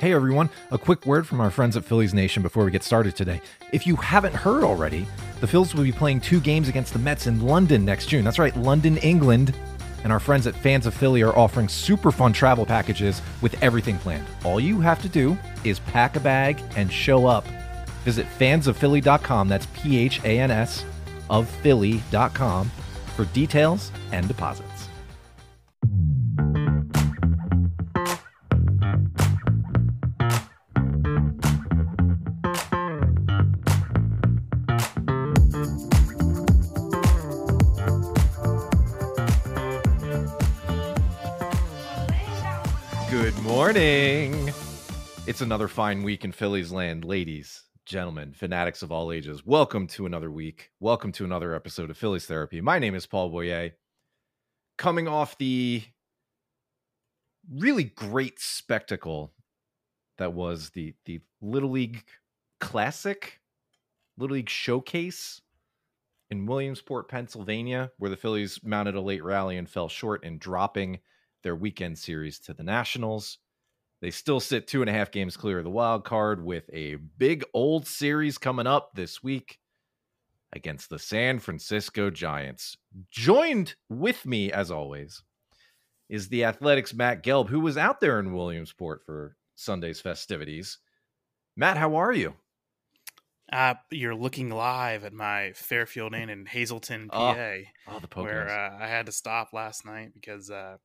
Hey everyone, a quick word from our friends at Phillies Nation before we get started today. If you haven't heard already, the Phils will be playing two games against the Mets in London next June. That's right, London, England. And our friends at Phans of Philly are offering super fun travel packages with everything planned. All you have to do is pack a bag and show up. Visit phansofphilly.com, that's P H A N S, of Philly.com for details and deposits. It's another fine week in Phillies land, ladies, gentlemen, fanatics of all ages. Welcome to another week. Welcome to another episode of Phillies Therapy. My name is Paul Boyer. Coming off the really great spectacle that was the the Little League Classic, Little League Showcase in Williamsport, Pennsylvania, where the Phillies mounted a late rally and fell short in dropping their weekend series to the Nationals. They still sit two and a half games clear of the wild card with a big old series coming up this week against the San Francisco Giants. Joined with me, as always, is the Athletic's Matt Gelb, who was out there in Williamsport for Sunday's festivities. Matt, how are you? Uh, you're looking live at my Fairfield Inn in Hazleton, Oh, PA, Oh, the where uh, I had to stop last night because uh,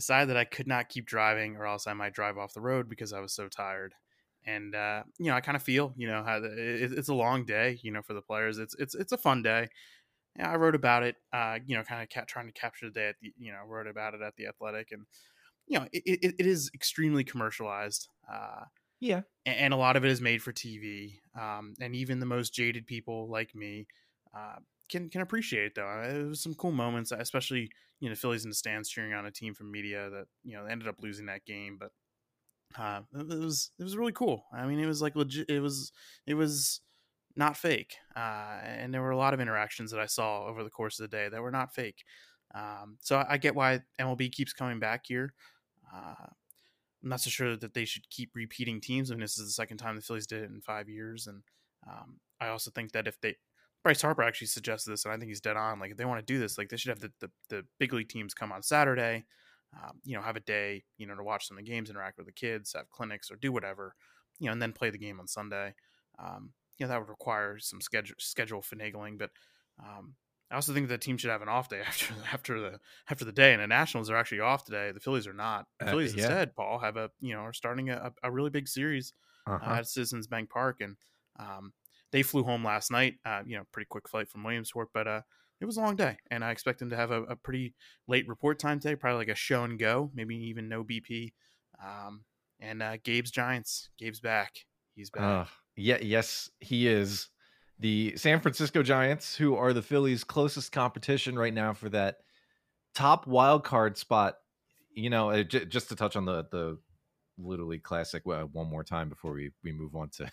decided that I could not keep driving, or else I might drive off the road because I was so tired. And uh, you know, I kind of feel, you know, how the, it, it's a long day, you know, for the players. It's it's it's a fun day. Yeah, I wrote about it, uh, you know, kind of ca- trying to capture the day at the, you know, wrote about it at the Athletic, and you know, it, it, it is extremely commercialized. Uh, yeah. a- and a lot of it is made for TV. Um, and even the most jaded people like me uh, can can appreciate. Though Uh, it was some cool moments, especially you know Phillies in the stands cheering on a team from Media that you know ended up losing that game, but uh, it was it was really cool. I mean, it was like legit. It was it was not fake, uh, and there were a lot of interactions that I saw over the course of the day that were not fake. Um, so I, get why MLB keeps coming back here. Uh, I'm not so sure that they should keep repeating teams. I mean, this is the second time the Phillies did it in five years, and um, I also think that if they Bryce Harper actually suggested this, and I think he's dead on. Like, if they want to do this, like they should have the the, the big league teams come on Saturday. Um, you know, have a day, you know, to watch some of the games, interact with the kids, have clinics, or do whatever, you know, and then play the game on Sunday. Um, you know, that would require some schedule schedule finagling, but um, I also think the team should have an off day after after the after the day. And the Nationals are actually off today. The Phillies are not. The Uh, Phillies yeah. instead, Paul, have a you know are starting a, a really big series uh, Uh-huh. at Citizens Bank Park, and um, they flew home last night. Uh, you know, pretty quick flight from Williamsport, but uh, it was a long day, and I expect them to have a, a pretty late report time today, probably like a show and go, maybe even no BP. Um, and uh, Gabe's Giants, Gabe's back. He's back. Uh, yeah, yes, he is. The San Francisco Giants, who are the Phillies' closest competition right now for that top wild card spot. You know, uh, just to touch on the the League Classic uh, one more time before we we move on to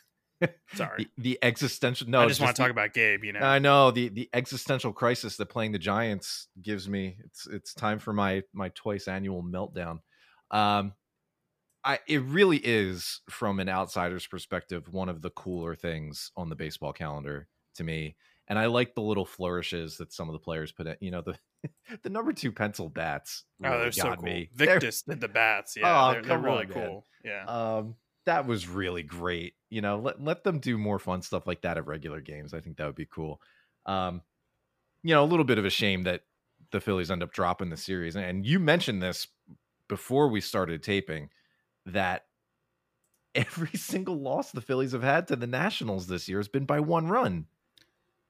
Sorry, the, the existential. No, I it's just want to the- talk about Gabe. You know, I know the the existential crisis that playing the Giants gives me. It's it's time for my my twice annual meltdown. Um, I it really is from an outsider's perspective one of the cooler things on the baseball calendar to me. And I like the little flourishes that some of the players put in. You know the the number two pencil bats. oh, they're so cool. me. They're- Victus did the bats. Yeah, Oh, they're, they're really on, man. cool. Yeah. um that was really great you know let, let them do more fun stuff like that at regular games i think that would be cool um you know a little bit of a shame that the phillies end up dropping the series and you mentioned this before we started taping that every single loss the phillies have had to the nationals this year has been by one run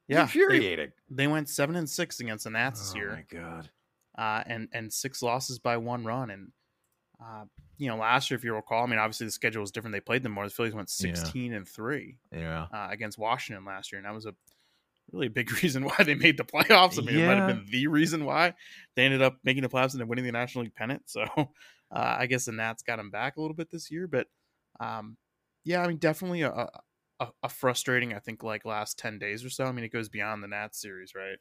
Yeah, they- infuriating They went seven and six against the Nats this year. oh year. my god uh, and and six losses by one run. And uh, you know, last year, if you recall, I mean, obviously the schedule was different. They played them more. The Phillies went Yeah. sixteen and three yeah uh, against Washington last year, and that was a really big reason why they made the playoffs. I mean, it might have been the reason why they ended up making the playoffs and then winning the National League pennant. So uh, I guess the Nats got them back a little bit this year, but um, yeah, I mean, definitely a, a, a frustrating. I think like last ten days or so. I mean, it goes beyond the Nats series, right?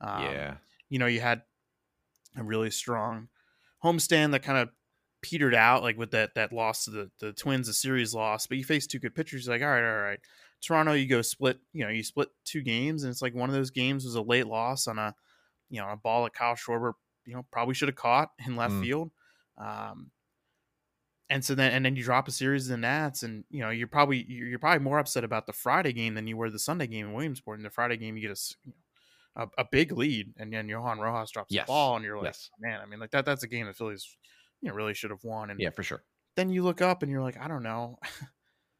Um, yeah you know, you had a really strong homestand that kind of petered out like with that that loss to the the Twins, the series loss. But you face two good pitchers. You're like, all right, all right. Toronto, you go split. You know, you split two games, and it's like one of those games was a late loss on a you know a ball that Kyle Schwarber you know probably should have caught in left Mm. field. Um, and so then and then you drop a series of the Nats, and you know you're probably you're, you're probably more upset about the Friday game than you were the Sunday game in Williamsport. In the Friday game, you get a s- you know, a, a big lead, and then Johan Rojas drops Yes. the ball, and you're like, Yes. man, I mean, like that that's a game the Phillies you know really should have won. And Yeah, for sure. then you look up and you're like, I don't know,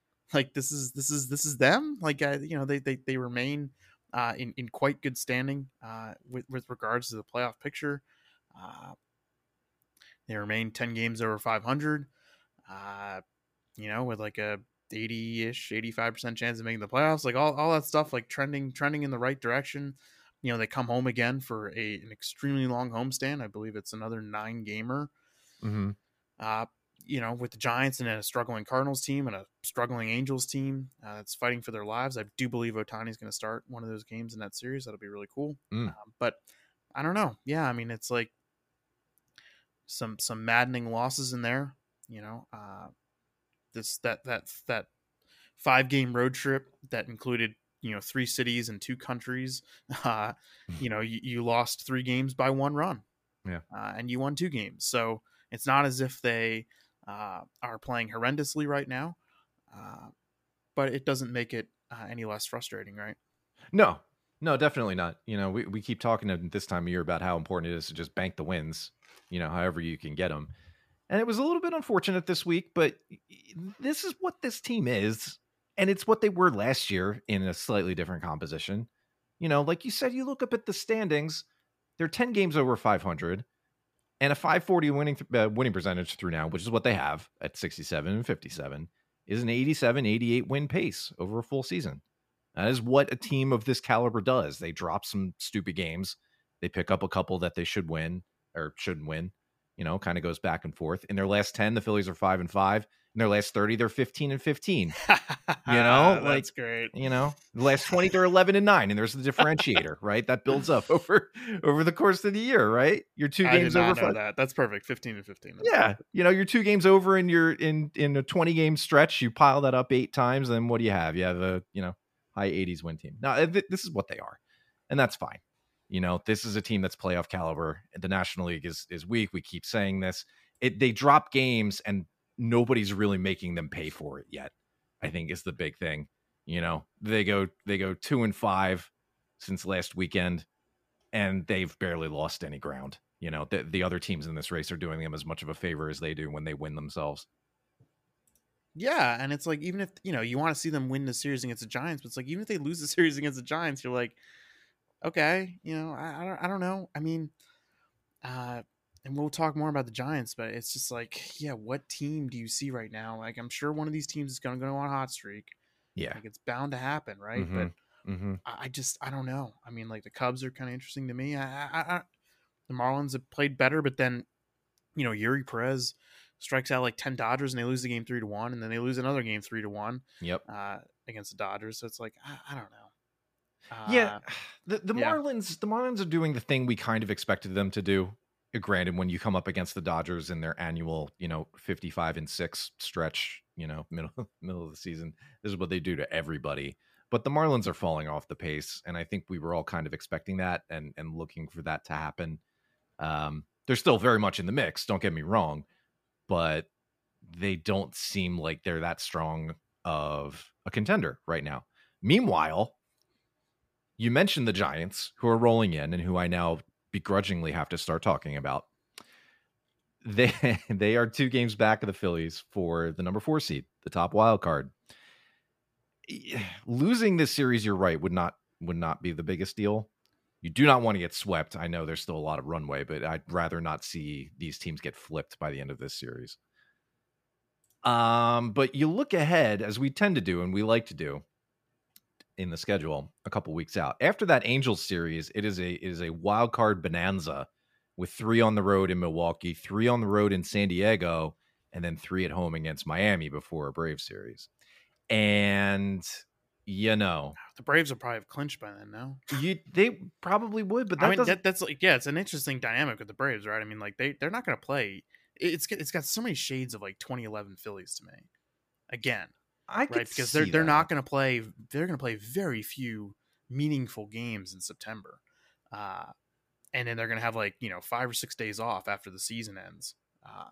like this is this is this is them. Like uh, you know they they they remain uh, in in quite good standing uh, with with regards to the playoff picture. Uh, they remain ten games over 500. Uh, you know, with like a 80-ish, 85% chance of making the playoffs, like all, all that stuff, like trending trending in the right direction. You know, they come home again for a an extremely long homestand. I believe it's another nine gamer Mm-hmm. uh, you know, with the Giants and a struggling Cardinals team and a struggling Angels team uh, that's fighting for their lives. I do believe Ohtani's going to start one of those games in that series. That'll be really cool. Mm. Um, but I don't know. Yeah, I mean, it's like some some maddening losses in there. You know, uh, this that that that five game road trip that included you know three cities and two countries. Uh, you know, you, you lost three games by one run. Yeah. uh, and you won two games. So it's not as if they uh, are playing horrendously right now, uh, but it doesn't make it uh, any less frustrating, right? No, no, definitely not. You know, we, we keep talking at this time of year about how important it is to just bank the wins, you know, however you can get them. And it was a little bit unfortunate this week, but this is what this team is. And it's what they were last year in a slightly different composition. You know, like you said, you look up at the standings, they're 10 games over 500 and a 540 winning uh, winning percentage through now, which is what they have at 67 and 57, is an 87 88 win pace over a full season. That is what a team of this caliber does. They drop some stupid games. They pick up a couple that they should win or shouldn't win. You know, kind of goes back and forth. In their last 10, the Phillies are 5 and 5. In their last 30, they're 15 and 15. you know, like- that's great. You know, the last 20, they're 11 and 9. And there's the differentiator, right? That builds up over over the course of the year, right? Your two I games over five. that. That's perfect. Fifteen and fifteen. That's Yeah, perfect. you know, you're two games over in your in in a 20 game stretch. You pile that up eight times, and what do you have? You have a you know high 80s win team. Now eh, th- this is what they are, and that's fine. You know, this is a team that's playoff caliber. The National League is is weak. We keep saying this. It they drop games, and nobody's really making them pay for it yet. I think is the big thing. You know, they go they go two and five since last weekend, and they've barely lost any ground. You know, the, the other teams in this race are doing them as much of a favor as they do when they win themselves. Yeah, and it's like even if you know you want to see them win the series against the Giants, but it's like even if they lose the series against the Giants, you're like, okay, you know, I, I don't, I don't know. I mean, uh, and we'll talk more about the Giants, but it's just like, yeah, what team do you see right now? Like, I'm sure one of these teams is going to go on a hot streak. Yeah. Like, it's bound to happen, right? Mhm. But Mm-hmm. I, I just, I don't know. I mean, like the Cubs are kind of interesting to me. I, I, I, the Marlins have played better, but then, you know, Eury Perez strikes out like 10 Dodgers and they lose the game three to one, and then they lose another game three to one Yep. uh, against the Dodgers. So it's like I, I don't know. yeah. Uh, The the yeah. Marlins the Marlins are doing the thing we kind of expected them to do. Uh, Granted, when you come up against the Dodgers in their annual, you know, fifty-five and six stretch, you know, middle middle of the season, this is what they do to everybody. But the Marlins are falling off the pace, and I think we were all kind of expecting that and and looking for that to happen. Um, they're still very much in the mix. Don't get me wrong, but they don't seem like they're that strong of a contender right now. Meanwhile, you mentioned the Giants who are rolling in and who I now begrudgingly have to start talking about. They they are two games back of the Phillies for the number four seed, the top wild card. Losing this series, you're right, would not would not be the biggest deal. You do not want to get swept. I know there's still a lot of runway, but I'd rather not see these teams get flipped by the end of this series. Um, but you look ahead as we tend to do and we like to do in the schedule a couple weeks out. After that Angels series, it is a it is a wild card bonanza with three on the road in Milwaukee, three on the road in San Diego, and then three at home against Miami before a Brave series. And you know, the Braves will probably have clinched by then. No, you they probably would, but that I mean doesn't that, that's like yeah, it's an interesting dynamic with the Braves, right? I mean, like they they're not going to play it's it's got so many shades of like 2011 Phillies to me. Again, I could right? Because they're they're that. not going to play. They're going to play very few meaningful games in September, uh, and then they're going to have like you know five or six days off after the season ends. Uh,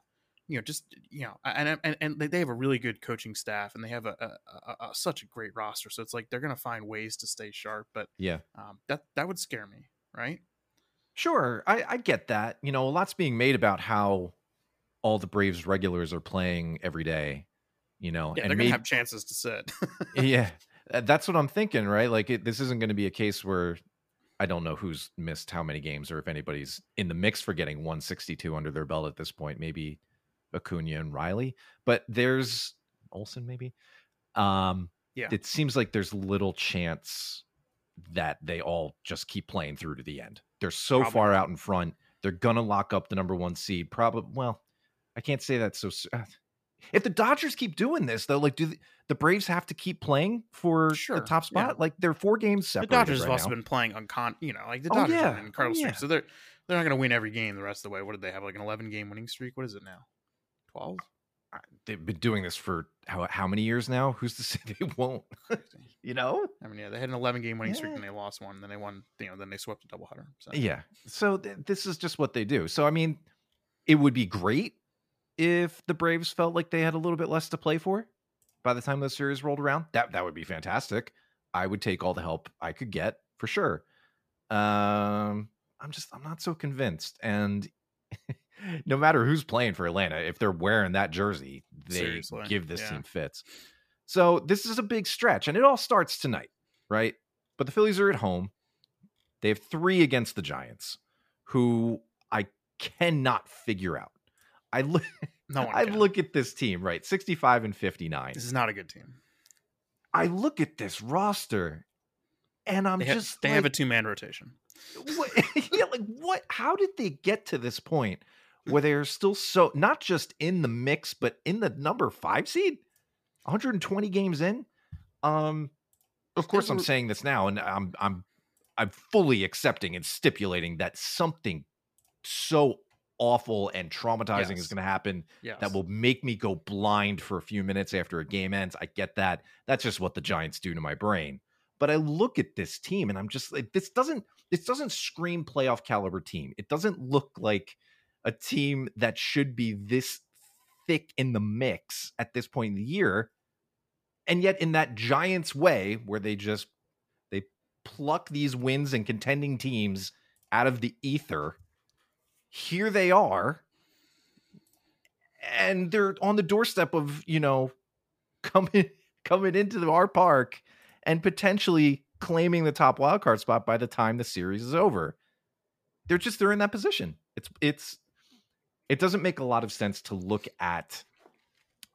you know, just you know, and and and they- they have a really good coaching staff, and they have a, a, a, a such a great roster. So it's like they're going to find ways to stay sharp. But Yeah. um, that that would scare me, right? Sure, I, I get that. You know, a lot's being made about how all the Braves regulars are playing every day. You know, Yeah, and they're gonna have chances to sit. yeah, uh, that's what I'm thinking, right? Like, it, this isn't going to be a case where I don't know who's missed how many games or if anybody's in the mix for getting 162 under their belt at this point. Maybe Acuna and Riley, but there's Olson, maybe. Um, Yeah. it seems like there's little chance that they all just keep playing through to the end. They're so Probably far out in front. They're gonna lock up the number one seed. Probably. Well, I can't say that so. uh, If the Dodgers keep doing this, though, like, do the, the Braves have to keep playing for Sure, the top yeah. spot? Like, they're four games separate. the separated. Dodgers have also now. been playing uncon. You know, like the Oh, Dodgers yeah. have an incredible Oh, yeah. so they're they're not going to win every game the rest of the way. What did they have? Like an 11 game winning streak. What is it now? 12. They've been doing this for how how many years now? Who's to say they won't? you know? I mean, yeah, they had an 11 game winning streak and they lost one. and Then they won. You know, then they swept a doubleheader. So Yeah. So th- this is just what they do. So I mean, it would be great if the Braves felt like they had a little bit less to play for by the time the series rolled around. That that would be fantastic. I would take all the help I could get for sure. Um, I'm just I'm not so convinced. And no matter who's playing for Atlanta, if they're wearing that jersey, they Seriously, give this yeah. team fits. So this is a big stretch, and it all starts tonight, right? But the Phillies are at home. They have three against the Giants, who I cannot figure out. I look, no. I can. look at this team, right? 65 and 59. This is not a good team. I look at this roster, and I'm They, just they like, have a two man rotation. what, yeah, like what? How did they get to this point where they're still so not just in the mix, but in the number five seed? 120 games in. Um, of course, I'm saying this now, and I'm I'm I'm fully accepting and stipulating that something so awful and traumatizing is going to happen Yes. that will make me go blind for a few minutes after a game ends. I get that. That's just what the Giants do to my brain. But I look at this team and I'm just like, this doesn't this doesn't scream playoff caliber team. It doesn't look like a team that should be this thick in the mix at this point in the year. And yet in that Giants way where they just they pluck these wins and contending teams out of the ether, here they are and they're on the doorstep of you know coming coming into our park and potentially claiming the top wild card spot by the time the series is over they're just they're in that position it's it's it doesn't make a lot of sense to look at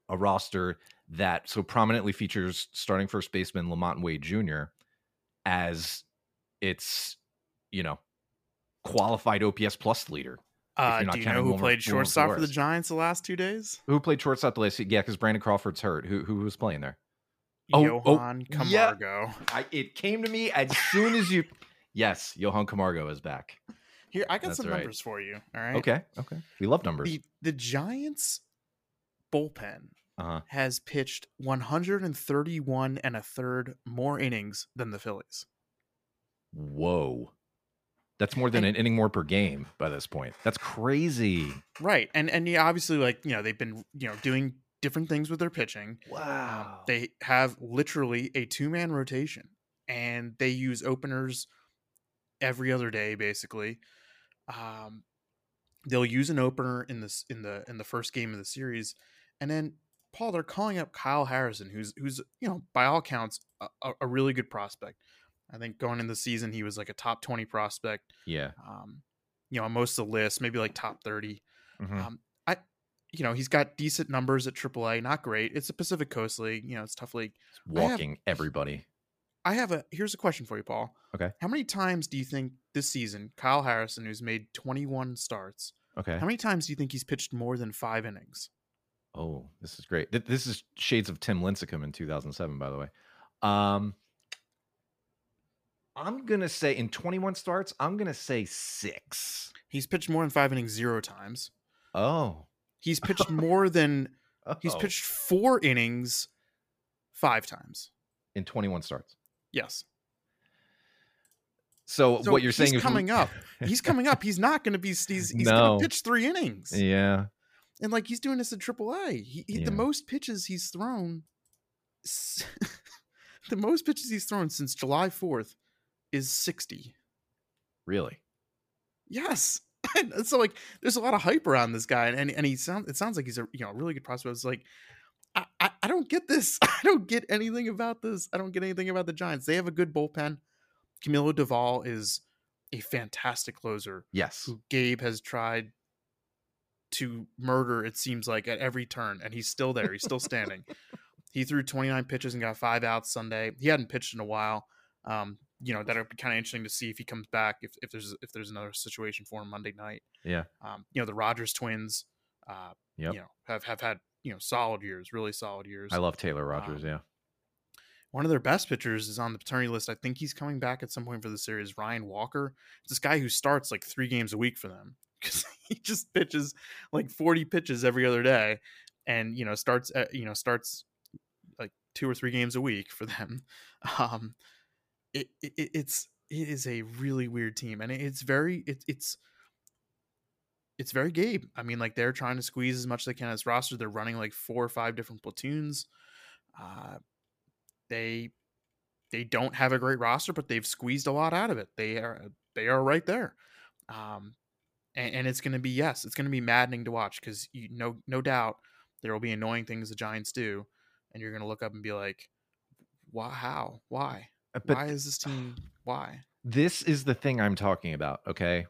a roster that so prominently features starting first baseman LaMonte Wade Jr. as its you know qualified OPS plus leader Uh, do you know who Wilmer- played Wilmer shortstop for the Giants the last two days? Who played shortstop the last? Yeah, because Brandon Crawford's hurt. Who who was playing there? Oh, oh, Johan yeah. Camargo. I, it came to me as soon as you. Yes, Johan Camargo is back. Here, I got That's some right. numbers for you. All right. Okay, okay. We love numbers. The the Giants bullpen Uh-huh. has pitched 131 and a third more innings than the Phillies. Whoa, that's more than And- an inning more per game by this point. That's crazy. Right. And and yeah, obviously like, you know, they've been, you know, doing different things with their pitching. Um, Wow. they have literally a two-man rotation and they use openers every other day basically. Um they'll use an opener in this in the in the first game of the series and then Paul they're calling up Kyle Harrison who's who's you know by all counts a- a really good prospect. I think going in the season he was like a top 20 prospect. yeah. Um you know, on most of the list, maybe like top 30. Mhm. Um, I, you know, he's got decent numbers at AAA. Not great. It's a Pacific Coast League. You know, it's tough league. I have- Walking everybody. I have a. Here's a question for you, Paul. Okay. How many times do you think this season Kyle Harrison, who's made 21 starts, Okay. how many times do you think he's pitched more than five innings? Oh, this is great. This is shades of Tim Lincecum in 2007, by the way. Um, I'm gonna say in 21 starts, I'm gonna say six. He's pitched more than five innings zero times. Oh, He's pitched more than he's Oh, pitched four innings five times. in 21 starts. Yes. So, So what you're saying he's is coming up. He's coming up. He's not going to be. He's, he's No. going to pitch three innings, yeah. and like he's doing this in AAA. He, he Yeah. the most pitches he's thrown. the most pitches he's thrown since July fourth is sixty. Really? Yes. And so like there's a lot of hype around this guy and and he sounds it sounds like he's a you know really good prospect. It's like I, I, I don't get this. I don't get anything about this. I don't get anything about the Giants. They have a good bullpen. Camilo Doval is a fantastic closer Yes. who Gabe has tried to murder, it seems like, at every turn, and he's still there. He's still standing. he threw 29 pitches and got five outs Sunday. He hadn't pitched in a while. Um, you know, that'll be kind of interesting to see if he comes back, if, if there's if there's another situation for him Monday night. Yeah. Um, you know, the Rogers twins, uh, Yep. you know, have, have had, you know, solid years, really solid years. I love Taylor Rogers. Um, yeah. One of their best pitchers is on the paternity list. I think he's coming back at some point for the series. Ryan Walker, it's this guy who starts like three games a week for them because he just pitches like forty pitches every other day, and you know starts at, you know starts like two or three games a week for them. Um, it, it it's it is a really weird team, and it's very it, it's it's very Gabe. I mean, like they're trying to squeeze as much as they can as roster. They're running like four or five different platoons. Uh, they they don't have a great roster, but they've squeezed a lot out of it. They are they are right there, um, and, and it's going to be yes, it's going to be maddening to watch because you no no doubt there will be annoying things the Giants do, and you're going to look up and be like, why? How? Why? Uh, But why is this team? Why? this is the thing I'm talking about. Okay.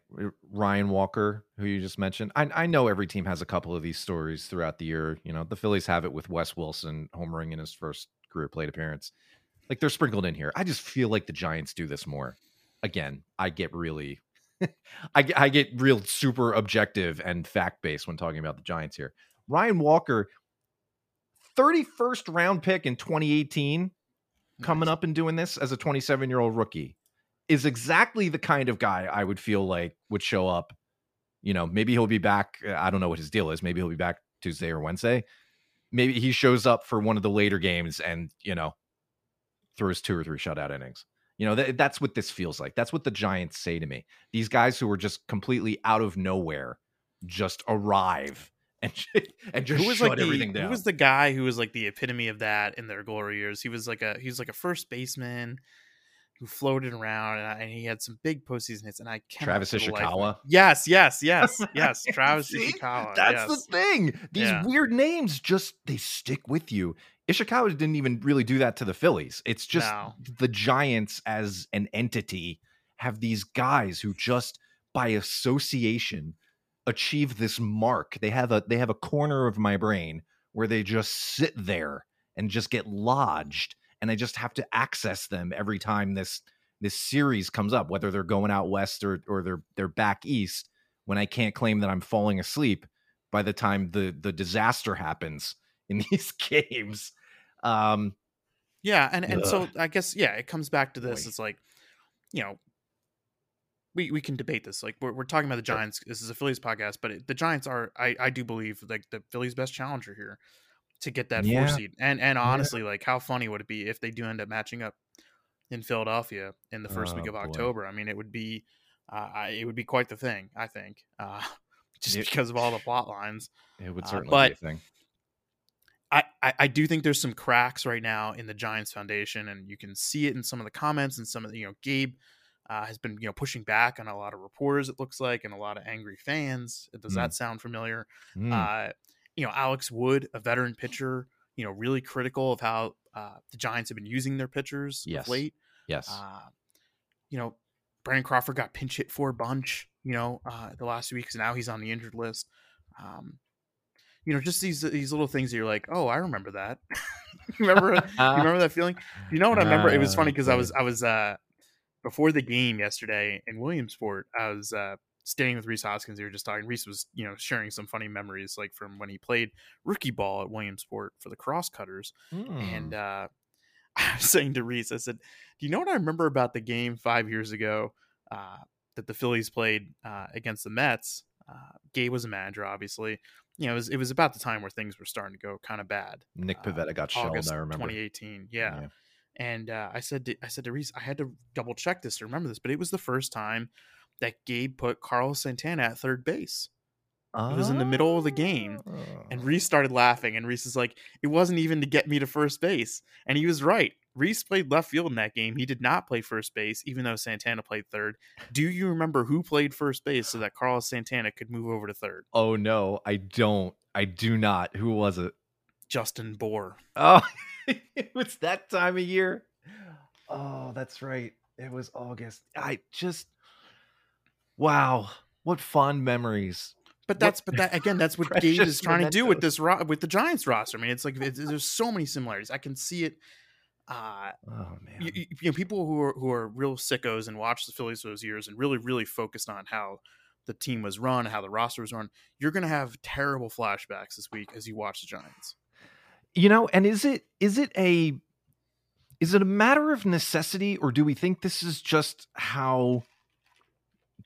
Ryan Walker, who you just mentioned. I, I know every team has a couple of these stories throughout the year. You know, the Phillies have it with Wes Wilson homering in his first career plate appearance. Like they're sprinkled in here. I just feel like the Giants do this more. Again, I get really, I, I get real super objective and fact based when talking about the Giants here. Ryan Walker, 31st round pick in 2018, coming Nice. up and doing this as a 27 year old rookie is exactly the kind of guy I would feel like would show up. You know, maybe he'll be back. uh, I don't know what his deal is. Maybe he'll be back Tuesday or Wednesday. Maybe he shows up for one of the later games and, you know, throws two or three shutout innings. You know, th- that's what this feels like. That's what the Giants say to me. These guys who are just completely out of nowhere just arrive and and just who was shut like the, everything down. Who was the guy who was like the epitome of that in their glory years? He was like a he was like a first baseman who floated around and, I- and he had some big postseason hits. And I can't Travis Ishikawa? Yes, yes, yes, yes. Travis See? Ishikawa. That's yes. the thing. These Yeah. weird names just they stick with you. Ishikawa didn't even really do that to the Phillies. It's just No. the Giants as an entity have these guys who just by association achieve this mark. They have a they have a corner of my brain where they just sit there and just get lodged and I just have to access them every time this this series comes up whether they're going out west or or they're they're back east when I can't claim that I'm falling asleep by the time the the disaster happens in these games. Um, Yeah, and and so I guess yeah, it comes back to this. Boy. It's like, you know, we we can debate this. Like we're we're talking about the Sure. Giants. This is a Phillies podcast, but it, the Giants are I I do believe like the Phillies' best challenger here to get that Yeah. four seed. And and Yeah. honestly, like how funny would it be if they do end up matching up in Philadelphia in the first week Oh, of boy. October? I mean, it would be uh, I, it would be quite the thing. I think uh, just It- because of all the plot lines. it would Uh, certainly but- be a thing. I, I, I do think there's some cracks right now in the Giants Foundation, and you can see it in some of the comments and some of the, you know, Gabe uh, has been, you know, pushing back on a lot of reporters, it looks like, and a lot of angry fans. Does Mm. that sound familiar? Mm, Uh, you know, Alex Wood, a veteran pitcher, you know, really critical of how uh, the Giants have been using their pitchers Yes. of late. yes. Uh, you know, Brandon Crawford got pinch hit for a bunch, you know, uh, the last few weeks. And now he's on the injured list. Um, you know, just these these little things that you're like, oh, I remember that. you remember you remember that feeling? You know what I remember? It was funny because I was I was uh before the game yesterday in Williamsport, I was uh staying with Rhys Hoskins. We were just talking. Rhys was, you know, sharing some funny memories like from when he played rookie ball at Williamsport for the Crosscutters. And Mm. uh I was saying to Rhys, I said, Do you know what I remember about the game five years ago uh that the Phillies played uh against the Mets? Uh, Gabe was a manager, obviously. You know, it was it was about the time where things were starting to go kind of bad. Nick Uh, Pivetta got shelled. I remember. 2018. Yeah. And uh, I said, to, I said to Rhys, I had to double check this to remember this, but it was the first time that Gabe put Carlos Santana at third base. It was in the middle of the game, And Oh. Rhys started laughing, and Rhys is like, "It wasn't even to get me to first base," and he was right. Rhys played left field in that game. He did not play first base, even though Santana played third. Do you remember who played first base so that Carlos Santana could move over to third? Oh no, I don't. I do not. Who was it? Justin Bour. Oh, it was that time of year. Oh, that's right. It was August. I just wow, what fond memories. But What- that's but that again, that's what Gabe Precious is trying to do with this ro- with the Giants roster. I mean, it's like it's, there's so many similarities. I can see it. Uh, Oh man. you, you you know, people who are who are real sickos and watch the Phillies those years and really really focused on how the team was run, how the roster was run. You're gonna have terrible flashbacks this week as you watch the Giants. You know, and is it is it a is it a matter of necessity or do we think this is just how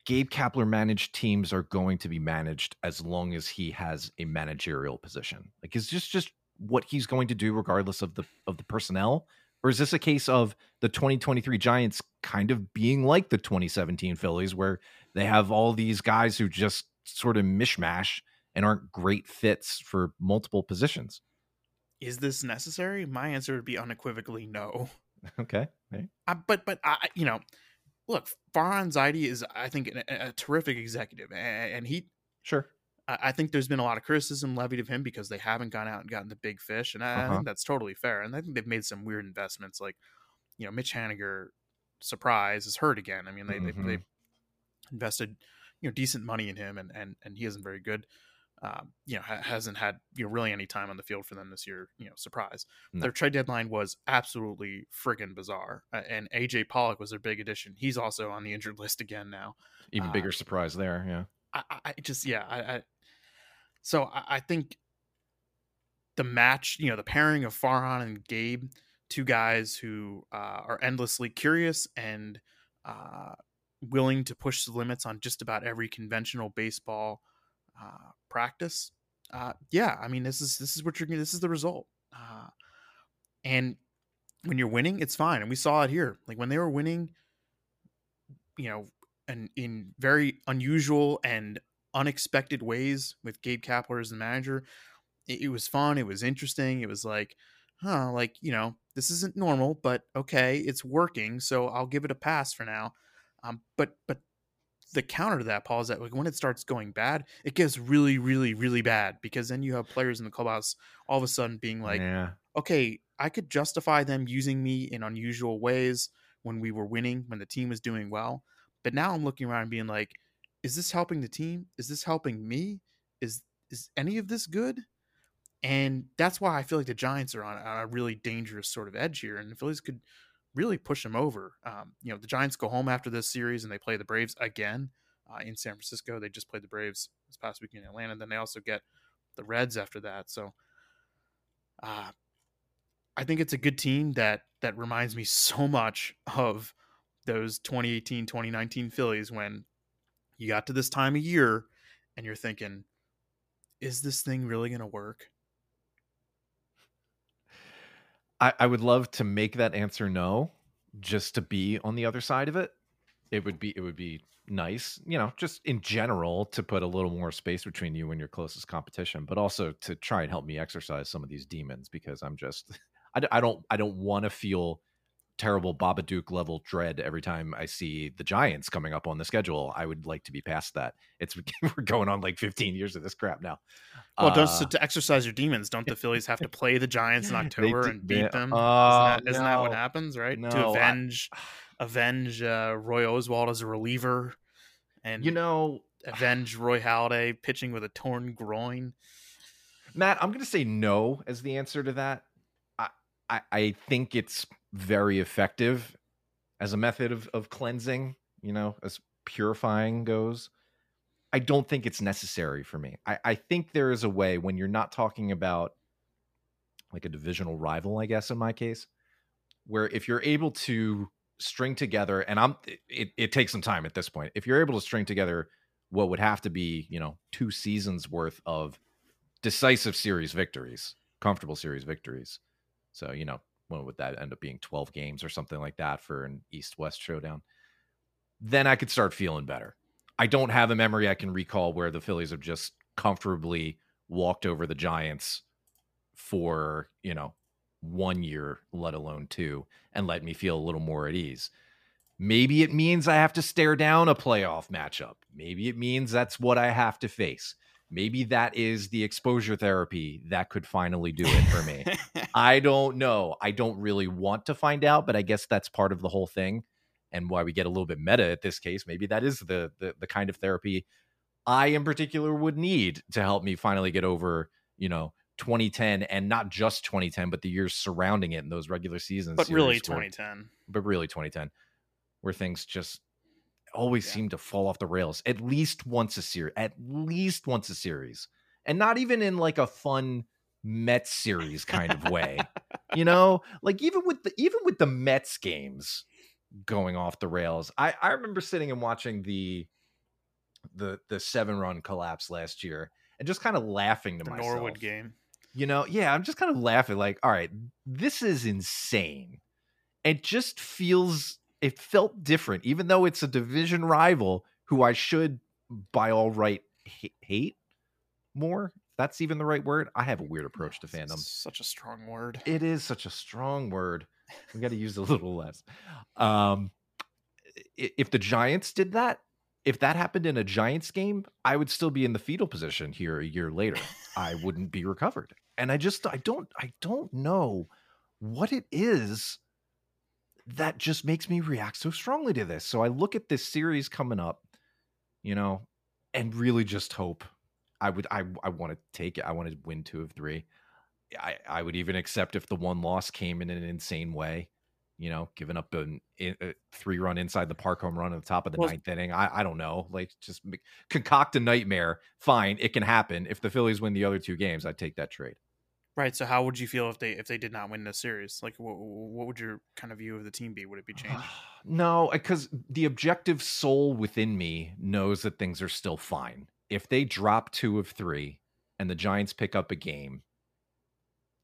Gabe Kapler managed teams are going to be managed as long as he has a managerial position? Like is this just what he's going to do regardless of the of the personnel? Or is this a case of the 2023 Giants kind of being like the 2017 Phillies where they have all these guys who just sort of mishmash and aren't great fits for multiple positions? Is this necessary? My answer would be unequivocally no. Okay. I, but but I you know, look, Farhan Zaidi is I think a, a terrific executive, a- and he Sure. I I think there's been a lot of criticism levied of him because they haven't gone out and gotten the big fish, and I, I Uh-huh. think that's totally fair. And I think they've made some weird investments, like you know, Mitch Haniger, surprise, is hurt again. I mean, they Mhm. they, they invested you know decent money in him, and and and he isn't very good. Um, you know, ha- hasn't had you know really any time on the field for them this year. You know, surprise. No. Their trade deadline was absolutely friggin' bizarre, uh, and AJ Pollock was their big addition. He's also on the injured list again now. Even Uh, bigger surprise there. Yeah. I, I I just yeah I, I so I, I think the match you know the pairing of Farhan and Gabe two guys who uh, are endlessly curious and uh, willing to push the limits on just about every conventional baseball uh, practice uh, yeah I mean this is this is what you're this is the result uh, and when you're winning it's fine and we saw it here like when they were winning you know and in very unusual and unexpected ways with Gabe Kapler as the manager. It, it was fun. It was interesting. It was like, huh, like, you know, this isn't normal, but okay, it's working. So I'll give it a pass for now. Um, but, but the counter to that, Paul, is that like when it starts going bad, it gets really, really, really bad because then you have players in the clubhouse all of a sudden being like, yeah. okay, I could justify them using me in unusual ways when we were winning, when the team was doing well. But now I'm looking around and being like, is this helping the team? Is this helping me? Is is any of this good? And that's why I feel like the Giants are on, on a really dangerous sort of edge here, and the Phillies could really push them over. Um, you know, the Giants go home after this series and they play the Braves again uh, in San Francisco. They just played the Braves this past week in Atlanta. Then they also get the Reds after that. So, uh, I think it's a good team that that reminds me so much of those 2018 2019 Phillies when you got to this time of year and you're thinking is this thing really going to work? I, I would love to make that answer no, just to be on the other side of it. It would be it would be nice, you know, just in general to put a little more space between you and your closest competition, but also to try and help me exercise some of these demons because I'm just I, I don't I don't want to feel terrible Babadook level dread every time I see the Giants coming up on the schedule. I would like to be past that. It's we're going on like 15 years of this crap now. Well, don't, Uh, so to exercise your demons, don't the Phillies have to play the Giants in October do- and beat them? Oh, isn't that, isn't that what happens, right? No, to I- avenge avenge uh, Roy Oswalt as a reliever and you know, avenge Roy Halladay pitching with a torn groin. Matt, I'm going to say no as the answer to that. I, I, think it's very effective as a method of, of cleansing, you know, as purifying goes. I don't think it's necessary for me. I, I think there is a way when you're not talking about like a divisional rival, I guess, in my case, where if you're able to string together, and I'm it, it takes some time at this point, if you're able to string together what would have to be, you know, two seasons worth of decisive series victories, comfortable series victories. So, you know, when would that end up being 12 games or something like that for an East West showdown? Then I could start feeling better. I don't have a memory I can recall where the Phillies have just comfortably walked over the Giants for, you know, one year, let alone two, and let me feel a little more at ease. Maybe it means I have to stare down a playoff matchup. Maybe it means that's what I have to face. Maybe that is the exposure therapy that could finally do it for me. I don't know. I don't really want to find out, but I guess that's part of the whole thing and why we get a little bit meta at this case. Maybe that is the the, the kind of therapy I in particular would need to help me finally get over, you know, 2010 and not just 2010, but the years surrounding it in those regular seasons. But really 2010. Where, but really 2010, where things just always yeah. seem to fall off the rails at least once a series, at least once a series. And not even in like a fun Mets series kind of way. you know, like even with the even with the Mets games going off the rails. I I remember sitting and watching the the the seven run collapse last year and just kind of laughing to the myself. Norwood game. You know, yeah, I'm just kind of laughing like, all right, this is insane. It just feels it felt different, even though it's a division rival who I should, by all right, hate more. That's even the right word. I have a weird approach to fandom. Such a strong word. It is such a strong word. We got to use a little less. Um, if the Giants did that, if that happened in a Giants game, I would still be in the fetal position here a year later. I wouldn't be recovered. And I just I don't I don't know what it is that just makes me react so strongly to this. So I look at this series coming up, you know, and really just hope I would I I want to take it. I want to win two of three. I I would even accept if the one loss came in an insane way you know, giving up a, a three run inside the park home run at the top of the well, ninth inning. I, I don't know. Like, just concoct a nightmare. Fine, it can happen. If the Phillies win the other two games, I'd take that trade. Right. So, how would you feel if they if they did not win this series? Like, what what would your kind of view of the team be? Would it be changed? no, because the objective soul within me knows that things are still fine. If they drop two of three and the Giants pick up a game,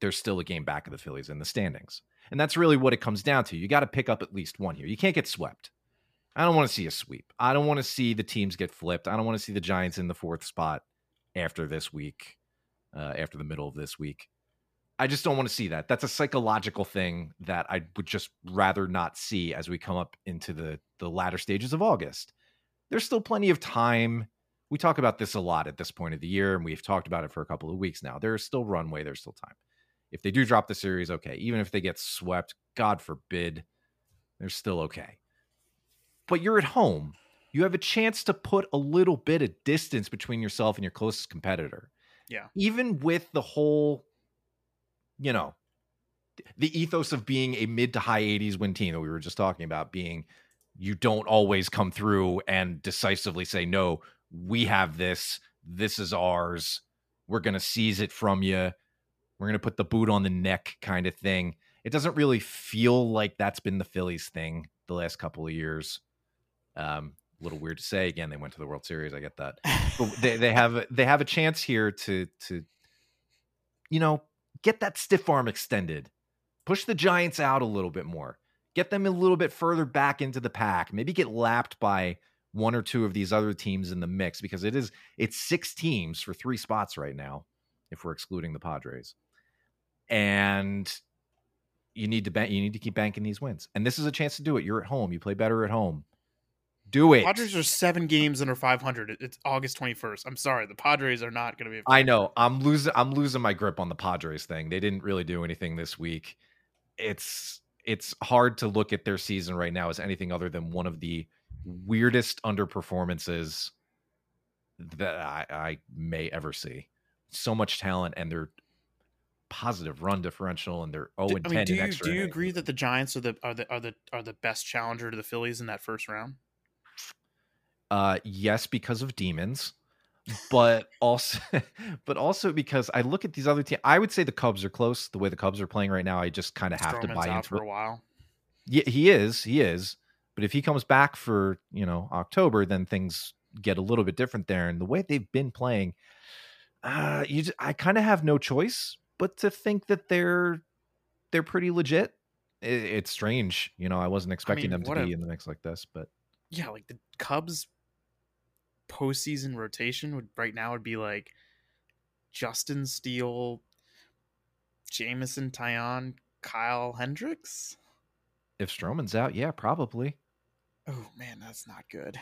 there's still a game back of the Phillies in the standings. And that's really what it comes down to. You got to pick up at least one here. You can't get swept. I don't want to see a sweep. I don't want to see the teams get flipped. I don't want to see the Giants in the fourth spot after this week, uh, after the middle of this week. I just don't want to see that. That's a psychological thing that I would just rather not see as we come up into the the latter stages of August. There's still plenty of time. We talk about this a lot at this point of the year, and we've talked about it for a couple of weeks now. There's still runway. There's still time. If they do drop the series, okay. Even if they get swept, God forbid, they're still okay. But you're at home. You have a chance to put a little bit of distance between yourself and your closest competitor. Yeah. Even with the whole, you know, the ethos of being a mid to high 80s win team that we were just talking about, being you don't always come through and decisively say, no, we have this. This is ours. We're going to seize it from you. We're going to put the boot on the neck kind of thing. It doesn't really feel like that's been the Phillies thing the last couple of years. Um, a little weird to say. Again, they went to the World Series. I get that, but they they have they have a chance here to to you know get that stiff arm extended, push the Giants out a little bit more, get them a little bit further back into the pack, maybe get lapped by one or two of these other teams in the mix because it is it's six teams for three spots right now if we're excluding the Padres and you need to bank. You need to keep banking these wins, and this is a chance to do it. You're at home. You play better at home. Do it. Padres are seven games under 500. It's August 21st. I'm sorry, the Padres are not going to be. I know. I'm losing. I'm losing my grip on the Padres thing. They didn't really do anything this week. It's it's hard to look at their season right now as anything other than one of the weirdest underperformances that I, I may ever see. So much talent, and they're positive run differential and they're 0 and I mean, 10 do you, do you agree that the Giants are the are the are the are the best challenger to the Phillies in that first round? Uh yes because of demons. but also but also because I look at these other teams I would say the Cubs are close the way the Cubs are playing right now I just kind of have to buy into for a while. Yeah, he is. He is. But if he comes back for, you know, October then things get a little bit different there. And the way they've been playing, uh, you just, I kind of have no choice but to think that they're they're pretty legit. It, it's strange, you know. I wasn't expecting mean, them to what a- be in the mix like this, but yeah, like the Cubs postseason rotation would right now would be like Justin Steele, Jameson Taillon, Kyle Hendricks. if Stroman's out, yeah, probably. Oh man, that's not good.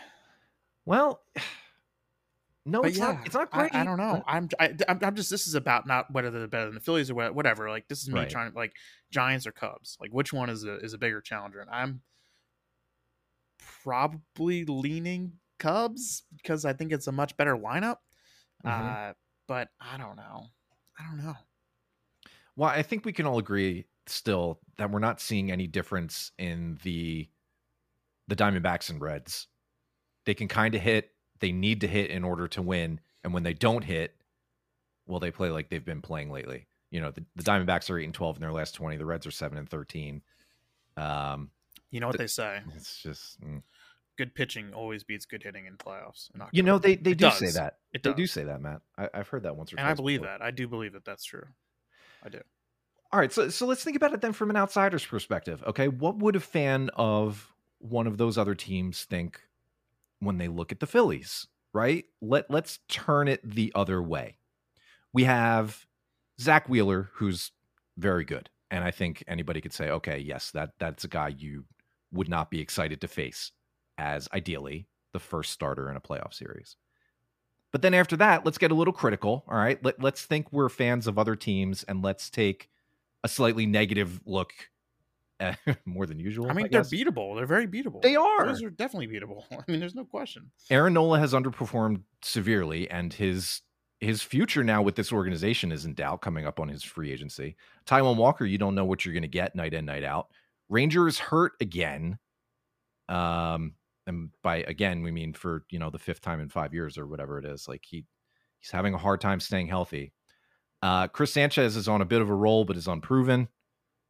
Well, no, but it's yeah, not. It's not great. I, don't know. but- I'm, I, I'm I'm just this is about not whether they're better than the Phillies or whatever. Like this is me Right. trying to like Giants or Cubs. Like which one is a is a bigger challenger? And I'm probably leaning Cubs because I think it's a much better lineup. Mhm. Uh, but I don't know. I don't know. Well, I think we can all agree still that we're not seeing any difference in the the Diamondbacks and Reds. They can kind of hit. They need to hit in order to win, and when they don't hit, well, they play like they've been playing lately. You know, the, the Diamondbacks are eight and twelve in their last twenty. The Reds are seven and thirteen. Um, You know what Th- they say: it's just, mm. Good pitching always beats good hitting in playoffs. In you know, they they It do say that. It They does. do say that, Matt. I, I've heard that once or and twice. I believe before. that. I do believe that that's true. I do. All right, so so let's think about it then from an outsider's perspective. Okay, what would a fan of one of those other teams think when they look at the Phillies? Right? Let let's turn it the other way. We have Zach Wheeler, who's very good, and I think anybody could say, okay, yes, that that's a guy you would not be excited to face as ideally the first starter in a playoff series. But then after that, let's get a little critical. All right. Let, let's think we're fans of other teams and let's take a slightly negative look at, more than usual. I mean, they're guess. beatable. They're very beatable. They are. Those are definitely beatable. I mean, there's no question. Aaron Nola has underperformed severely, and his his future now with this organization is in doubt coming up on his free agency. Taijuan Walker, you don't know what you're going to get night in, night out. Ranger is hurt again. Um, and by again, we mean for you know the fifth time in five years or whatever it is. Like he he's having a hard time staying healthy. Uh, Chris Sanchez is on a bit of a roll, but is unproven.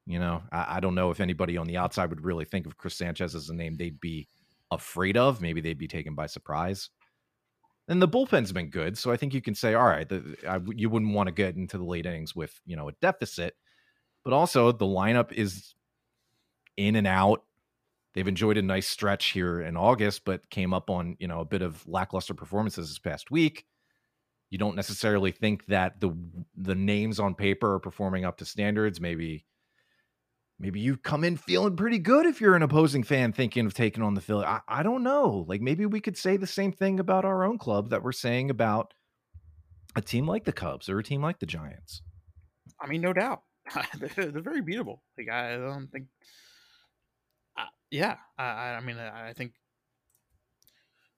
You know, I, I don't know if anybody on the outside would really think of Chris Sanchez as a name they'd be afraid of. Maybe they'd be taken by surprise. And the bullpen's been good, so I think you can say, all right, the, I, you wouldn't want to get into the late innings with you know a deficit, but also the lineup is in and out. They've enjoyed a nice stretch here in August, but came up on you know a bit of lackluster performances this past week. You don't necessarily think that the the names on paper are performing up to standards. Maybe maybe you come in feeling pretty good if you're an opposing fan thinking of taking on the Philly. I, I don't know. Like maybe we could say the same thing about our own club that we're saying about a team like the Cubs or a team like the Giants. I mean, no doubt. they're, they're very beatable. Like I don't think. Yeah, I, I mean, I I think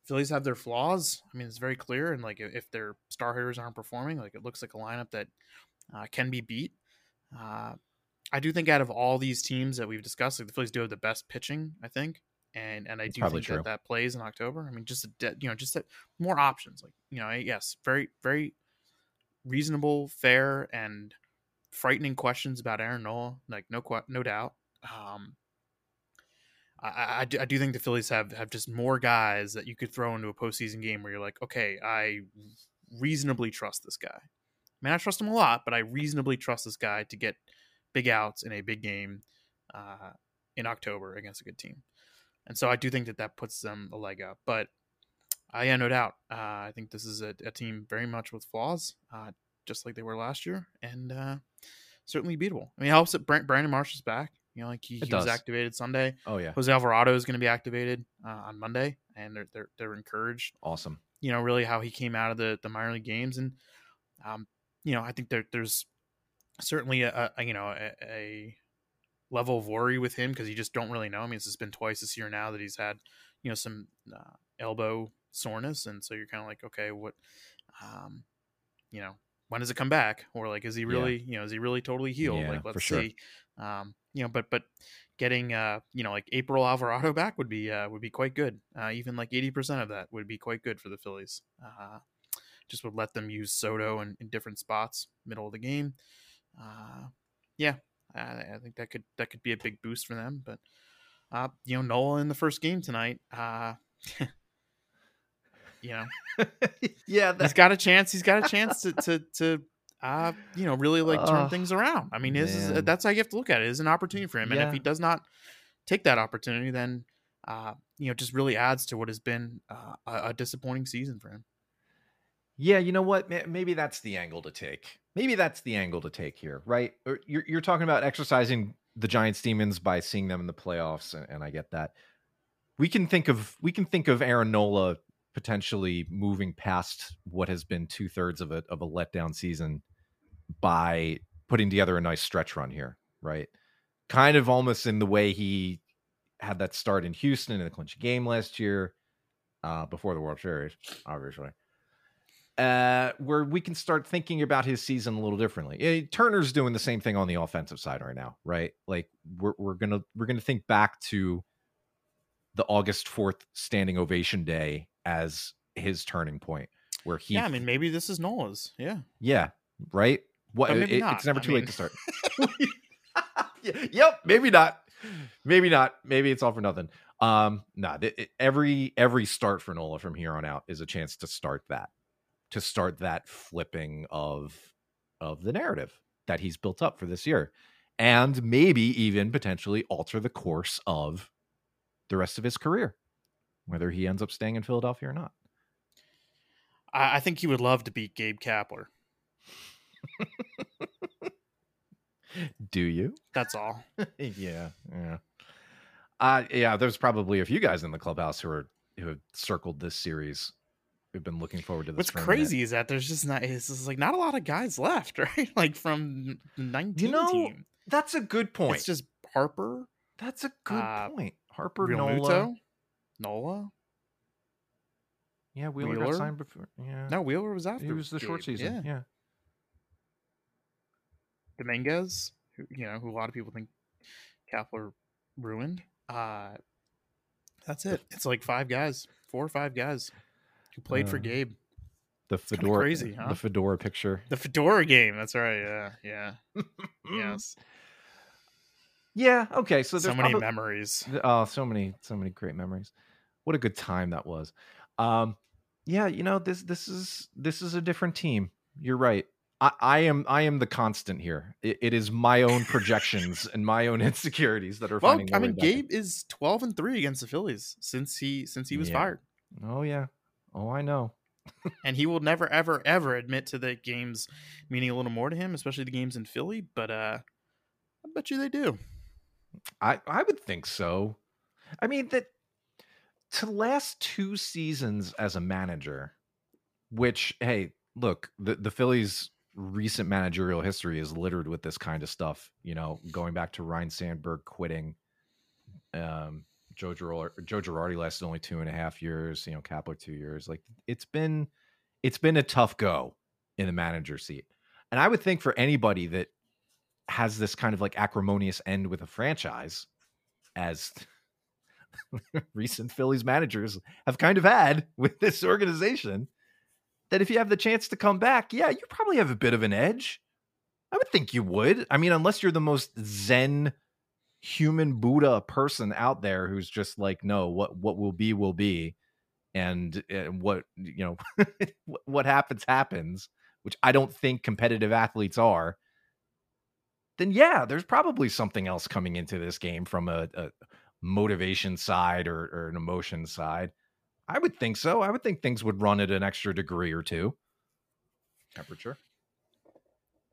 Phillies have their flaws. I mean, it's very clear, and like if their star hitters aren't performing, like it looks like a lineup that uh, can be beat. Uh, I do think out of all these teams that we've discussed, like the Phillies do have the best pitching. I think, and and I do think true. that that plays in October. I mean, just a de- you know, just more options. Like you know, yes, very very reasonable, fair, and frightening questions about Aaron Nola. Like no no doubt. Um, I, I, do, I do think the Phillies have have just more guys that you could throw into a postseason game where you're like, okay, I reasonably trust this guy. I mean, I trust him a lot, but I reasonably trust this guy to get big outs in a big game uh, in October against a good team. And so I do think that that puts them a leg up. But uh, yeah, no doubt. Uh, I think this is a, a team very much with flaws, uh, just like they were last year, and uh, certainly beatable. I mean, it helps that Brandon Marsh is back. You know, like he, he was activated Sunday. Oh yeah, Jose Alvarado is going to be activated uh, on Monday, and they're, they're they're encouraged. awesome. You know, really how he came out of the the minor league games, and um, you know, I think there there's certainly a, a you know a, a level of worry with him because you just don't really know. I mean, it's been twice this year now that he's had you know some uh, elbow soreness, and so you're kind of like, okay, what, um, you know, when does it come back, or like, is he Yeah. really, you know, is he really totally healed? Yeah, like, let's sure. see. Um, you know, but but getting uh, you know, like April Alvarado back would be uh, would be quite good. Uh, even like eighty percent of that would be quite good for the Phillies. Uh, just would let them use Soto in, in different spots, middle of the game. Uh, yeah, I, I think that could that could be a big boost for them. But uh, you know, Nola in the first game tonight. Uh, you know, yeah, he's got a chance. He's got a chance to to to uh, you know, really like turn Oh, things around. I mean, this is, that's how you have to look at it. It's an opportunity for him, and if he does not take that opportunity, then uh, you know, just really adds to what has been uh, a, a disappointing season for him. Yeah, you know what? Maybe that's the angle to take. Maybe that's the angle to take here, right? Or You're you're talking about exercising the Giants demons by seeing them in the playoffs, and, and I get that. We can think of we can think of Aaron Nola potentially moving past what has been two thirds of a of a letdown season by putting together a nice stretch run here, right? Kind of almost in the way he had that start in Houston in the clinch game last year, uh, before the World Series, obviously uh, where we can start thinking about his season a little differently. Eh, Turner's doing the same thing on the offensive side right now, right? Like we're we're gonna we're gonna think back to the August fourth standing ovation day as his turning point, where he yeah, I mean, maybe this is Nola's. Yeah, yeah, right. What it- it's never I too late to start. Yep, maybe not. Maybe not. Maybe it's all for nothing. Um, nah, th- it- every every start for Nola from here on out is a chance to start that, to start that flipping of of the narrative that he's built up for this year, and maybe even potentially alter the course of the rest of his career, whether he ends up staying in Philadelphia or not. I, I think he would love to beat Gabe Kapler. Do you? That's all. yeah, yeah. Uh yeah, there's probably a few guys in the clubhouse who are who have circled this series who've been looking forward to this. What's crazy is that there's just not. It's just like not a lot of guys left, right? Like from the 19 know, team. That's a good point. It's just Harper, That's a good uh, point. Harper Real Nola. Muto, Nola. Yeah, Wheeler, Wheeler? got signed before. Yeah. No, Wheeler was after. he was the short season. Yeah. Yeah. Dominguez, who you know, who a lot of people think Kapler ruined. Uh that's it. It's like five guys, four or five guys who played for Uh, Gabe. The kinda fedora crazy, huh? The fedora picture. The Fedora game. That's right. Yeah, yeah, yes. Yeah, okay. So So, many probab- memories. Th- Oh, so many, so many great memories. What a good time that was. Um, yeah, you know this this is this is a different team. You're right. I, I am I am the constant here. It, it is my own projections and my own insecurities that are Well, finding. I mean, back in. Gabe is twelve and three against the Phillies since he since he was Yeah. fired, Oh yeah. Oh, I know. and he will never, ever, ever admit to the games meaning a little more to him, especially the games in Philly. But uh I bet you they do. I I would think so. I mean that to last two seasons as a manager, which hey, look, the the Phillies recent managerial history is littered with this kind of stuff, you know, going back to Ryne Sandberg quitting. Um Joe Girardi, Joe Girardi lasted only two and a half years, you know, Kapler two years. Like it's been it's been a tough go in the manager seat. And I would think for anybody that has this kind of like acrimonious end with a franchise, as recent Phillies managers have kind of had with this organization, that if you have the chance to come back, yeah, you probably have a bit of an edge. I would think you would. I mean, unless you're the most zen human Buddha person out there who's just like, no, what what will be will be, and uh, what you know, what happens happens. Which I don't think competitive athletes are then yeah, there's probably something else coming into this game from a, a motivation side or, or an emotion side. I would think so. I would think things would run at an extra degree or two. Temperature.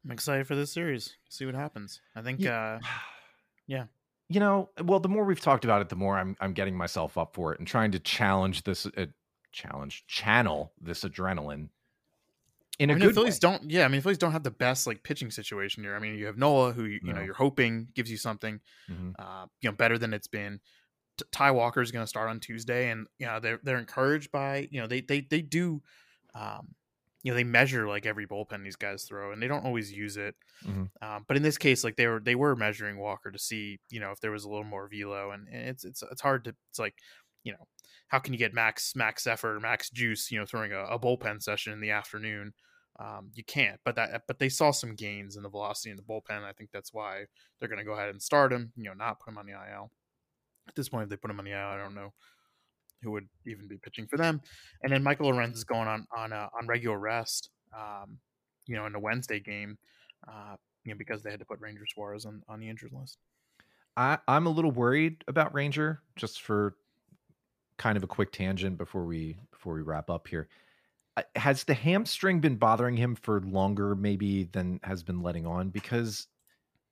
I'm excited for this series. See what happens. I think uh Yeah. You know, well, the more we've talked about it, the more I'm I'm getting myself up for it and trying to challenge this uh, challenge channel this adrenaline in a I mean, good Phillies way. don't. Yeah, I mean, Phillies don't have the best like pitching situation here. I mean, you have Noah, who you, you know you're hoping gives you something, Mhm. uh, you know, better than it's been. T- Ty Walker is going to start on Tuesday, and you know they're they're encouraged by you know they they they do, um, you know they measure like every bullpen these guys throw, and they don't always use it. Mhm. Um, but in this case, like they were they were measuring Walker to see you know if there was a little more velo, and, and it's it's it's hard to it's like you know how can you get max max effort max juice you know throwing a, a bullpen session in the afternoon um, you can't but that but they saw some gains in the velocity in the bullpen i think that's why they're going to go ahead and start him you know not put him on the il at this point if they put him on the il i don't know who would even be pitching for them. And then Michael Lorenz is going on on uh, on regular rest, um, you know, in the Wednesday game, uh, you know, because they had to put Ranger Suarez on, on the injured list. I, I'm a little worried about Ranger, just for kind of a quick tangent before we before we wrap up here. Has the hamstring been bothering him for longer, maybe than has been letting on? Because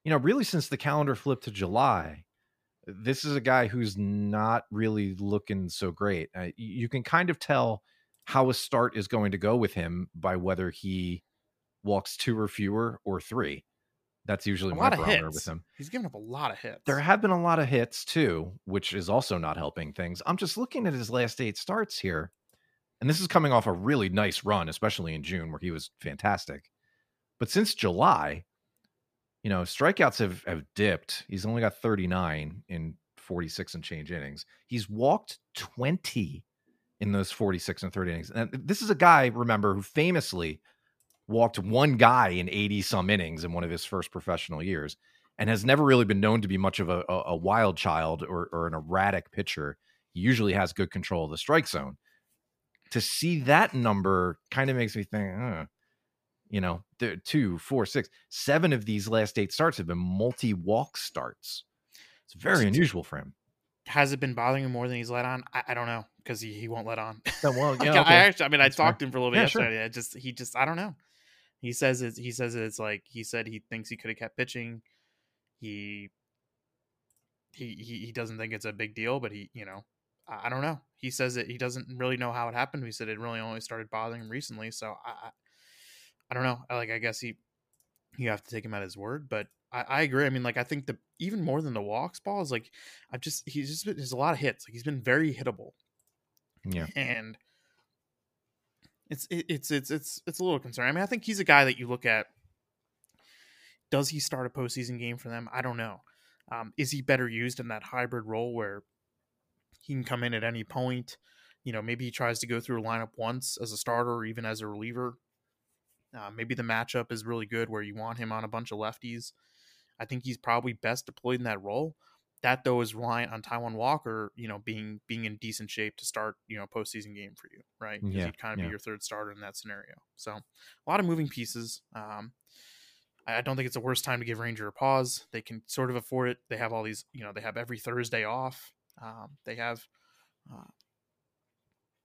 you know, really since the calendar flipped to July, this is a guy who's not really looking so great. Uh, you can kind of tell how a start is going to go with him by whether he walks two or fewer or three. That's usually a my barometer hits. with him. He's given up a lot of hits. There have been a lot of hits too, which is also not helping things. I'm just looking at his last eight starts here, and this is coming off a really nice run, especially in June where he was fantastic. But since July, you know, strikeouts have have dipped. He's only got 39 in 46 and change innings. He's walked 20 in those 46 and 30 innings. And this is a guy, remember, who famously walked one guy in 80 some innings in one of his first professional years and has never really been known to be much of a, a, wild child or, or an erratic pitcher. He usually has good control of the strike zone. To see that number kind of makes me think, huh, you know, two, four, six, seven of these last eight starts have been multi walk starts. It's very unusual for him. Has it been bothering him more than he's let on? I, I don't know because he, he won't let on. Well, yeah, okay. I actually, I mean, That's I talked fair. to him for a little bit Yeah, yesterday. sure. I just, he just, I don't know. He says it's, he says it's like he said he thinks he could have kept pitching. He, he, he, he doesn't think it's a big deal, but he, you know, I, I don't know. He says that he doesn't really know how it happened. He said it really only started bothering him recently. So I, I, don't know. I, Like, I guess he, you have to take him at his word, but I, I agree. I mean, like, I think the even more than the walks ball is like, I've just he's just been, there's a lot of hits. Like, he's been very hittable, Yeah. and it's it's it's it's it's a little concerning. I mean, I think he's a guy that you look at. Does he start a postseason game for them? I don't know. Um, is he better used in that hybrid role where he can come in at any point? You know, maybe he tries to go through a lineup once as a starter or even as a reliever. Uh, maybe the matchup is really good where you want him on a bunch of lefties. I think he's probably best deployed in that role. That though is reliant on Taijuan Walker, you know, being being in decent shape to start, you know, postseason game for you, right? Because Yeah, he'd kind of yeah. be your third starter in that scenario. So a lot of moving pieces. Um, I I don't think it's the worst time to give Ranger a pause. They can sort of afford it. They have all these, you know, they have every Thursday off. Um, they have, uh,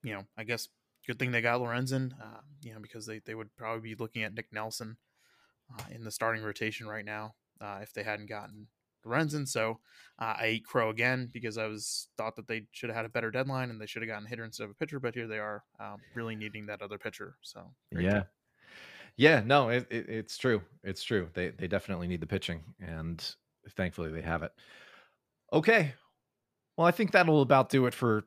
you know, I guess good thing they got Lorenzen, uh, you know, because they, they would probably be looking at Nick Nelson uh, in the starting rotation right now uh, if they hadn't gotten Lorenzen. So uh, I ate crow again because I was thought that they should have had a better deadline and they should have gotten a hitter instead of a pitcher. But here they are, um, really needing that other pitcher. So yeah. job. Yeah, no, it, it, it's true. It's true. They they definitely need the pitching, and thankfully they have it. Okay, well, I think that'll about do it for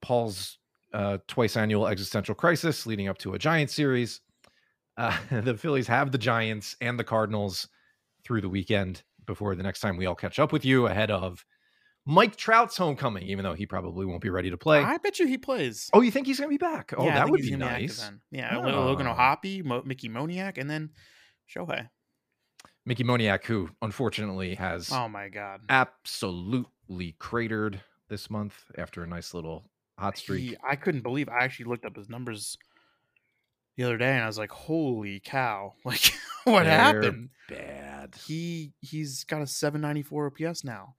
Paul's uh, twice annual existential crisis leading up to a Giant series. Uh, the Phillies have the Giants and the Cardinals through the weekend before the next time we all catch up with you ahead of Mike Trout's homecoming, even though he probably won't be ready to play. I bet you he plays. oh, you think he's going to be back? Oh, Yeah, that would be nice. then. Yeah, Lo- Logan ah. Oh. O'Hoppe, Mo- Mickey Moniak, and then Shohei. Mickey Moniak, who unfortunately has Oh my God. absolutely cratered this month after a nice little hot streak. He, I couldn't believe. I actually looked up his numbers the other day, and I was like, "Holy cow! Like, what They're happened?" Bad He he's got a 794 OPS now.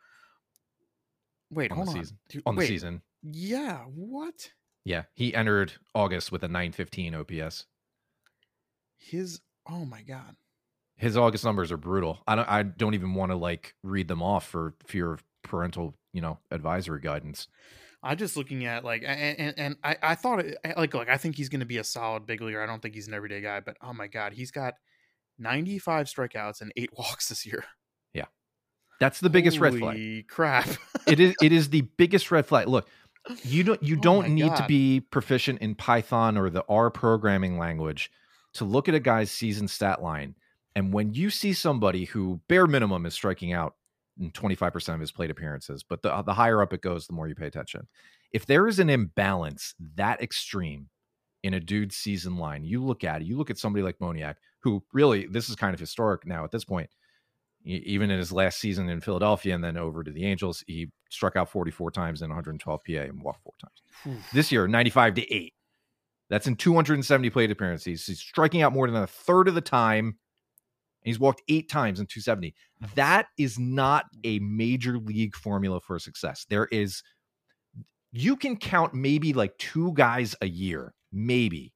Wait, on hold the on. season. Dude, On the season, Yeah, what? yeah, he entered August with a 915 OPS. His oh my god. His August numbers are brutal. I don't. I don't even want to like read them off for fear of parental, you know, advisory guidance. I'm just looking at like, and and, and I I thought it, like like I think he's going to be a solid big leaguer. I don't think he's an everyday guy, but oh my god, he's got 95 strikeouts and eight walks this year. Yeah. That's the biggest red flag. Holy crap! it is it is the biggest red flag. Look, you don't you Oh don't my need to be proficient in Python or the R programming language to look at a guy's season stat line. And when you see somebody who bare minimum is striking out in 25% of his plate appearances, but the the higher up it goes, the more you pay attention. If there is an imbalance that extreme in a dude's season line, you look at it, you look at somebody like Moniak, who really this is kind of historic now at this point. even in his last season in Philadelphia and then over to the Angels, he struck out 44 times in 112 PA and walked four times. This year, 95 to 8. That's in 270 plate appearances. He's striking out more than a third of the time. He's walked eight times in 270. That is not a major league formula for success. There is, you can count maybe like two guys a year, maybe,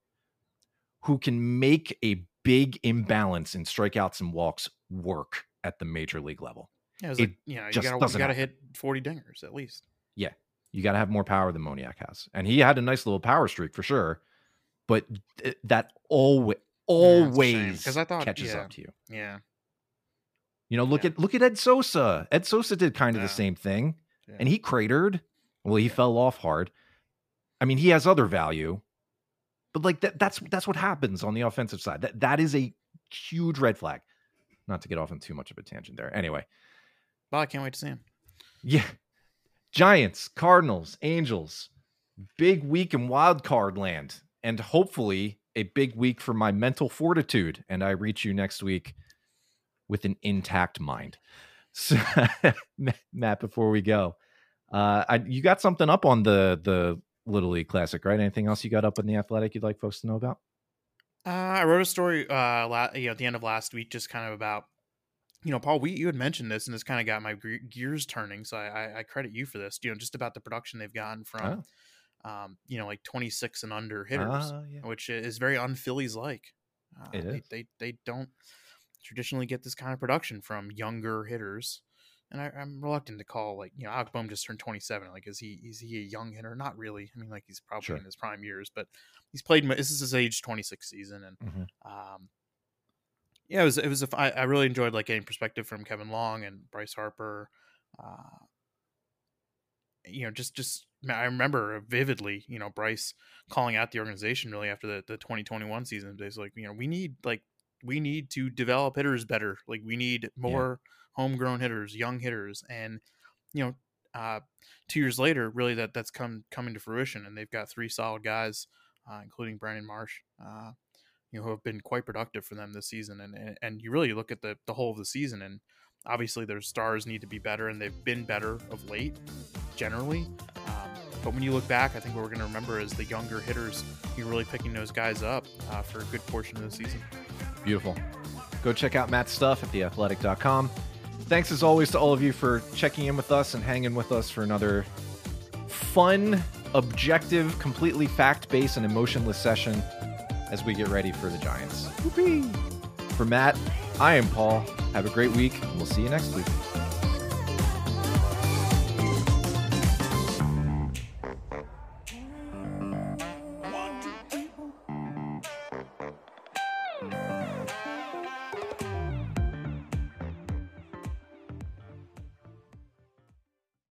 who can make a big imbalance in strikeouts and walks work at the major league level. Yeah, it like, you know, you gotta, you gotta hit 40 dingers at least. Yeah. You got to have more power than Moniak has. And he had a nice little power streak for sure. But th- that always, always 'cause I thought- catches yeah. up to you. Yeah. You know, look Yeah. at look at Ed Sosa. Ed Sosa did kind of Yeah. the same thing, yeah. and he cratered. Well, he fell off hard. I mean, he has other value, but like that that's that's what happens on the offensive side. That that is a huge red flag. Not to get off on too much of a tangent there. Anyway, well, I can't wait to see him. yeah. Giants, Cardinals, Angels. Big week in wild card land. And hopefully a big week for my mental fortitude. And I reach you next week with an intact mind. So, Matt, before we go, uh, I, you got something up on the the Little League Classic, right? Anything else you got up in the Athletic you'd like folks to know about? Uh, I wrote a story, uh, la- you know, at the end of last week, just kind of about, you know, Paul, we you had mentioned this, and this kind of got my ge- gears turning. So I, I, I credit you for this. You know, just about the production they've gotten from, um, you know, like twenty six and under hitters, Ah, yeah. which is very un Phillies like. Uh, they, they they don't traditionally get this kind of production from younger hitters. And I, I'm reluctant to call like you know Alec just turned 27. Like is he is he a young hitter? Not really. I mean like he's probably Sure. in his prime years, but he's played. This is his age 26 season, and Mhm. um, yeah, it was it was a I I really enjoyed like getting perspective from Kevin Long and Bryce Harper. Uh, you know, just just I remember vividly, you know, Bryce calling out the organization really after the the 2021 season. He's like, you know, we need like we need to develop hitters better. Like we need more homegrown hitters, young hitters, and you know, uh, two years later, really that that's come coming to fruition, and they've got three solid guys, uh, including Brandon Marsh, uh, you know, who have been quite productive for them this season. And and, and you really look at the the whole of the season, and obviously their stars need to be better, and they've been better of late, generally. Um, but when you look back, I think what we're going to remember is the younger hitters. You're really picking those guys up uh, for a good portion of the season. Beautiful. Go check out Matt's stuff at theathletic.com. Thanks as always to all of you for checking in with us and hanging with us for another fun, objective, completely fact based, and emotionless session as we get ready for the Giants. Whoopee. For Matt, I am Paul. Have a great week. We'll see you next week.